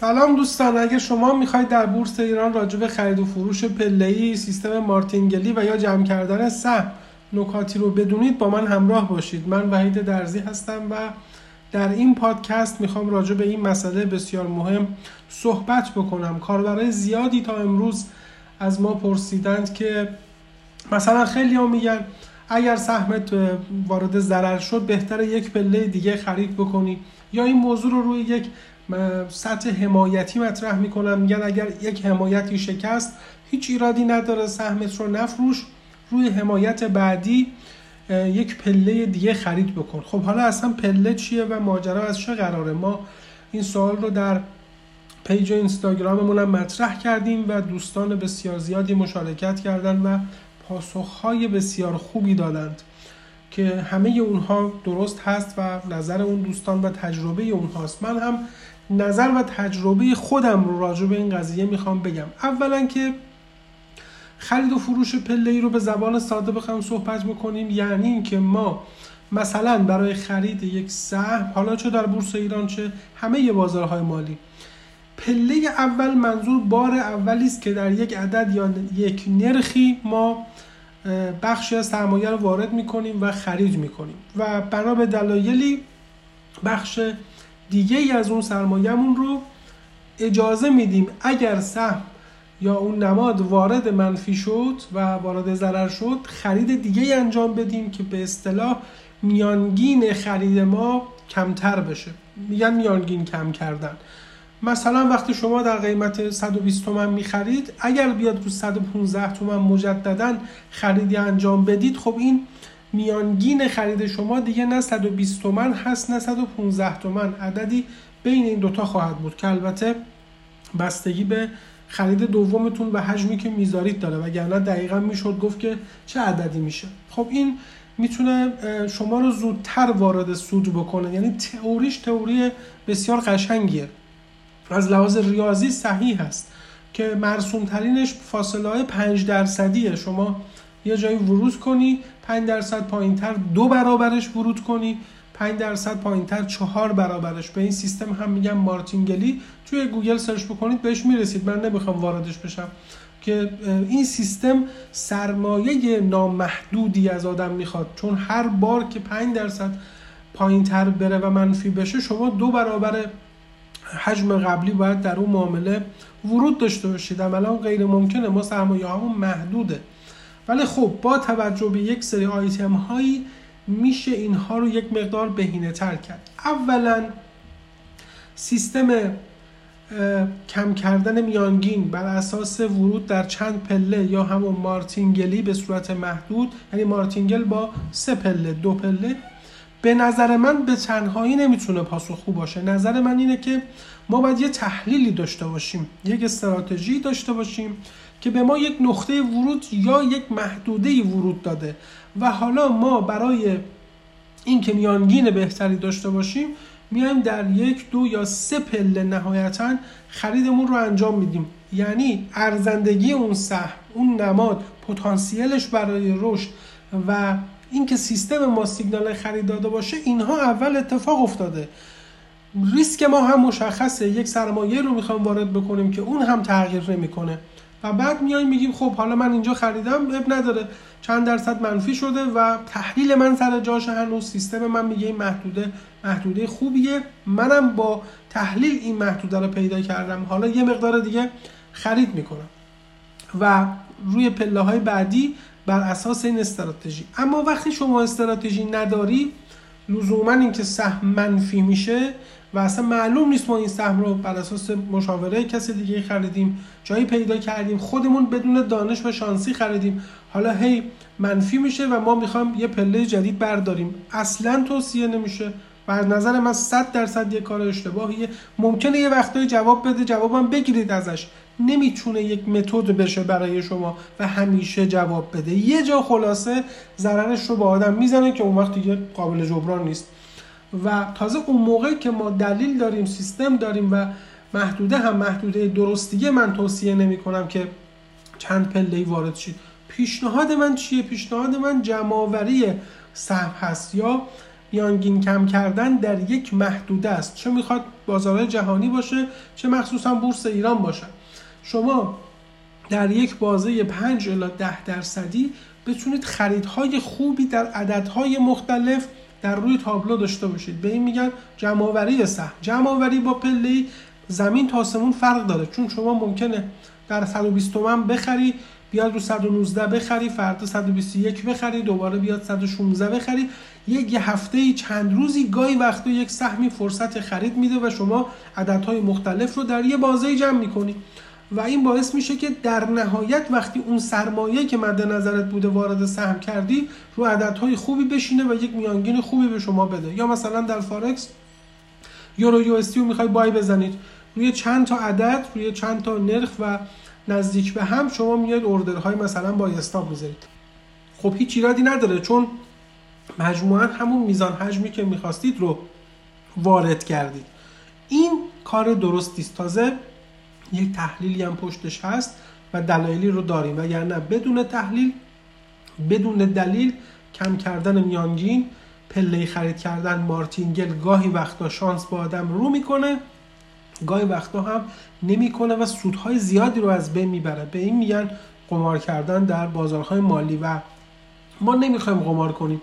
سلام دوستان اگر شما می‌خواید در بورس ایران راجع به خرید و فروش پله‌ای سیستم مارتینگلی و یا جمع کردن سهم نکاتی رو بدونید با من همراه باشید. من وحید درزی هستم و در این پادکست می‌خوام راجع به این مسئله بسیار مهم صحبت بکنم. کاربرای زیادی تا امروز از ما پرسیدند که مثلا خیلی ها میگن اگر سهمت وارد ضرر شد بهتر یک پله دیگه خرید بکنی یا این موضوع رو روی یک سطح حمایتی مطرح می‌کنم. میگن اگر یک حمایتی شکست هیچ ایرادی نداره سهمت رو نفروش روی حمایت بعدی یک پله دیگه خرید بکن. خب حالا اصلا پله چیه و ماجرا از چه قراره؟ ما این سوال رو در پیج اینستاگراممون هم مطرح کردیم و دوستان بسیار زیادی مشارکت کردن و پاسخهای بسیار خوبی دادند که همه اونها درست هست و نظر اون دوستان و تجربه اونهاست. من هم نظر و تجربه خودم رو راجع به این قضیه می‌خوام بگم. اولا که خرید و فروش پله رو به زبان ساده بخوام صحبت می‌کنیم یعنی اینکه ما مثلا برای خرید یک سهم حالا چه در بورس ایران چه همه بازارهای مالی پله اول منظور بار اولی است که در یک عدد یا یک نرخی ما بخشی از سرمایه رو وارد می‌کنیم و خرید می‌کنیم. و بنا به دلایلی بخش دیگه ای از اون سرمایهمون رو اجازه میدیم اگر سهم یا اون نماد وارد منفی شد و وارد ضرر شد خرید دیگه انجام بدیم که به اصطلاح میانگین خرید ما کمتر بشه. میگن میانگین کم کردن. مثلا وقتی شما در قیمت 120 تومن می‌خرید اگر بیاد رو 115 تومن مجددا خریدی انجام بدید خب این میانگین خرید شما دیگه نه 120 تومن هست نه 115 تومن. عددی بین این دوتا خواهد بود که البته بستگی به خرید دومتون و حجمی که می‌ذارید داره. وگرنه دقیقا می‌شد گفت که چه عددی میشه. خب این می‌تونه شما رو زودتر وارد سود بکنه. یعنی تئوریش تئوری بسیار قشنگیه. از لحاظ ریاضی صحیح هست که مرسوم ترینش فاصله های 5 درصدیه. شما یه جایی ورود کنی 5 درصد پایینتر دو برابرش ورود کنی 5 درصد پایینتر چهار برابرش. به این سیستم هم میگم Martingale. توی گوگل search بکنید بهش می‌رسید. من نمی‌خوام واردش بشم. که این سیستم سرمایه نامحدودی از آدم می‌خواد. چون هر بار که 5 درصد پایینتر بره و منفی بشه شما دو برابر حجم قبلی باید در اون معامله ورود داشته باشید. عملا غیر ممکنه. ما سرمایه همون محدوده. ولی خب با توجه به یک سری آیتم هایی میشه اینها رو یک مقدار بهینه تر کرد. اولا سیستم کم کردن میانگین بر اساس ورود در چند پله یا همون مارتینگلی به صورت محدود یعنی مارتینگل با سه پله دو پله به نظر من به تنهایی نمی‌تونه پاسخ باشه. نظر من اینه که ما باید یه تحلیلی داشته باشیم یک استراتژی داشته باشیم که به ما یک نقطه ورود یا یک محدوده ورود داده. و حالا ما برای اینکه میانگین بهتری داشته باشیم میایم در یک دو یا سه پله نهایتا خریدمون رو انجام میدیم. یعنی ارزندگی اون سهم اون نماد پتانسیلش برای رشد و اینکه سیستم ما سیگنال خرید داده باشه اینها اول اتفاق افتاده. ریسک ما هم مشخصه. یک سرمایه رو می‌خوام وارد بکنیم که اون هم تغییر نمی‌کنه. و بعد میایم میگیم خب حالا من اینجا خریدم اب نداره. چند درصد منفی شده و تحلیل من سر جاش هنوز سیستم من میگه این محدوده محدوده خوبیه. منم با تحلیل این محدوده رو پیدا کردم. حالا یه مقدار دیگه خرید می‌کنم. و روی پله های بعدی بر اساس این استراتژی. اما وقتی شما استراتژی نداری لزوما اینکه سهم منفی میشه و اصلا معلوم نیست ما این سهم رو بر اساس مشاوره کسی دیگه خریدیم جایی پیدا کردیم خودمون بدون دانش و شانسی خریدیم. حالا هی منفی میشه و ما می‌خوام یه پله جدید برداریم. اصلا توصیه نمیشه. و از نظر من 100 درصد یه کار اشتباهیه. ممکنه یه وقتایی جواب بده جوابم بگیرید ازش. نمی‌تونه یک متد بشه برای شما و همیشه جواب بده. یه جا خلاصه ضررش رو با آدم می‌زنه که اون وقت دیگه قابل جبران نیست. و تازه اون موقع که ما دلیل داریم سیستم داریم و محدوده هم محدوده درستیه من توصیه نمی کنم که چند پله وارد شید. پیشنهاد من چیه؟ پیشنهاد من جمعآوری سهم هست یا میانگین کم کردن در یک محدوده است. چه می‌خواد بازارهای جهانی باشه چه مخصوصا بورس ایران باشه. شما در یک بازه 5 الی 10 درصدی بتونید خریدهای خوبی در عددهای مختلف در روی تابلو داشته باشید. به این میگن جمعآوری سهم جمعآوری با پله زمین تا آسمون فرق داره. چون شما ممکنه در 120 تومن بخری بیاد رو 119 بخری فردا 121 بخری دوباره بیاد 116 بخری. یک هفته چند روزی گاهی وقتا یک سهمی فرصت خرید میده و شما عددهای مختلف رو در یه بازه جمع می‌کنی. و این باعث میشه که در نهایت وقتی اون سرمایه که مد نظرت بوده وارد سهم کردی رو عددهای خوبی بشینه و یک میانگین خوبی به شما بده. یا مثلا در فارکس یورو یو رو می‌خوای بای بزنید. روی چند تا عدد روی چند تا نرخ و نزدیک به هم شما میاد اوردرهای مثلا با استاپ می‌ذارید. خب هیچ ایرادی نداره چون مجموعا همون میزان حجمی که می‌خواستید رو وارد کردید. این کار درستی است تازه یک تحلیلی هم پشتش هست و دلایلی رو داریم. نه بدون تحلیل بدون دلیل کم کردن میانگین پله خرید کردن مارتینگل گاهی وقتا شانس با آدم رو می‌کنه گاهی وقتا هم نمی‌کنه و سودهای زیادی رو از بین می‌بره. به این میگن قمار کردن در بازارهای مالی و ما نمی‌خوایم قمار کنیم.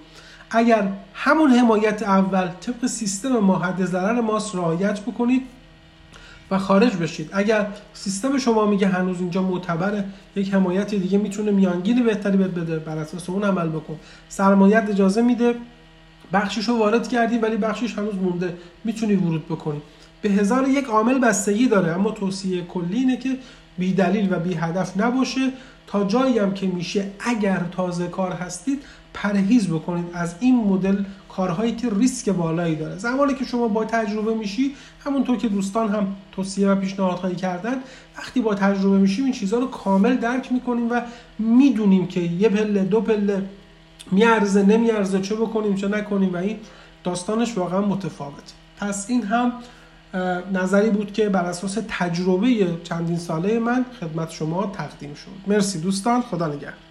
اگر همون حمایت اول طبق سیستم ما حد ضرر ماست رعایت بکنید. و خارج بشید. اگر سیستم شما میگه هنوز اینجا معتبره یک حمایت دیگه می‌تونه میانگین بهتری بهت بده. بر اساس اون عمل بکن. سرمایت اجازه میده بخشش رو وارد کردی ولی بخشش هنوز مونده. می‌تونی ورود بکنی. به هزار یک عامل بستگی داره اما توصیه کلی اینه که بی دلیل و بی هدف نباشه. تا جایی هم که میشه اگر تازه کار هستید پرهیز بکنید. از این مدل کارهایی که ریسک بالایی داره. زمانی که شما با تجربه میشی همونطور که دوستان هم توصیه و پیشنهادهایی کردن وقتی با تجربه میشیم این چیزها رو کامل درک می‌کنیم و می‌دونیم که یه پله دو پله میارزه نمیارزه چه بکنیم چه نکنیم و این داستانش واقعا متفاوت پس این هم نظری بود که بر اساس تجربه چندین ساله من خدمت شما تقدیم شد. مرسی دوستان خدا نگهدار.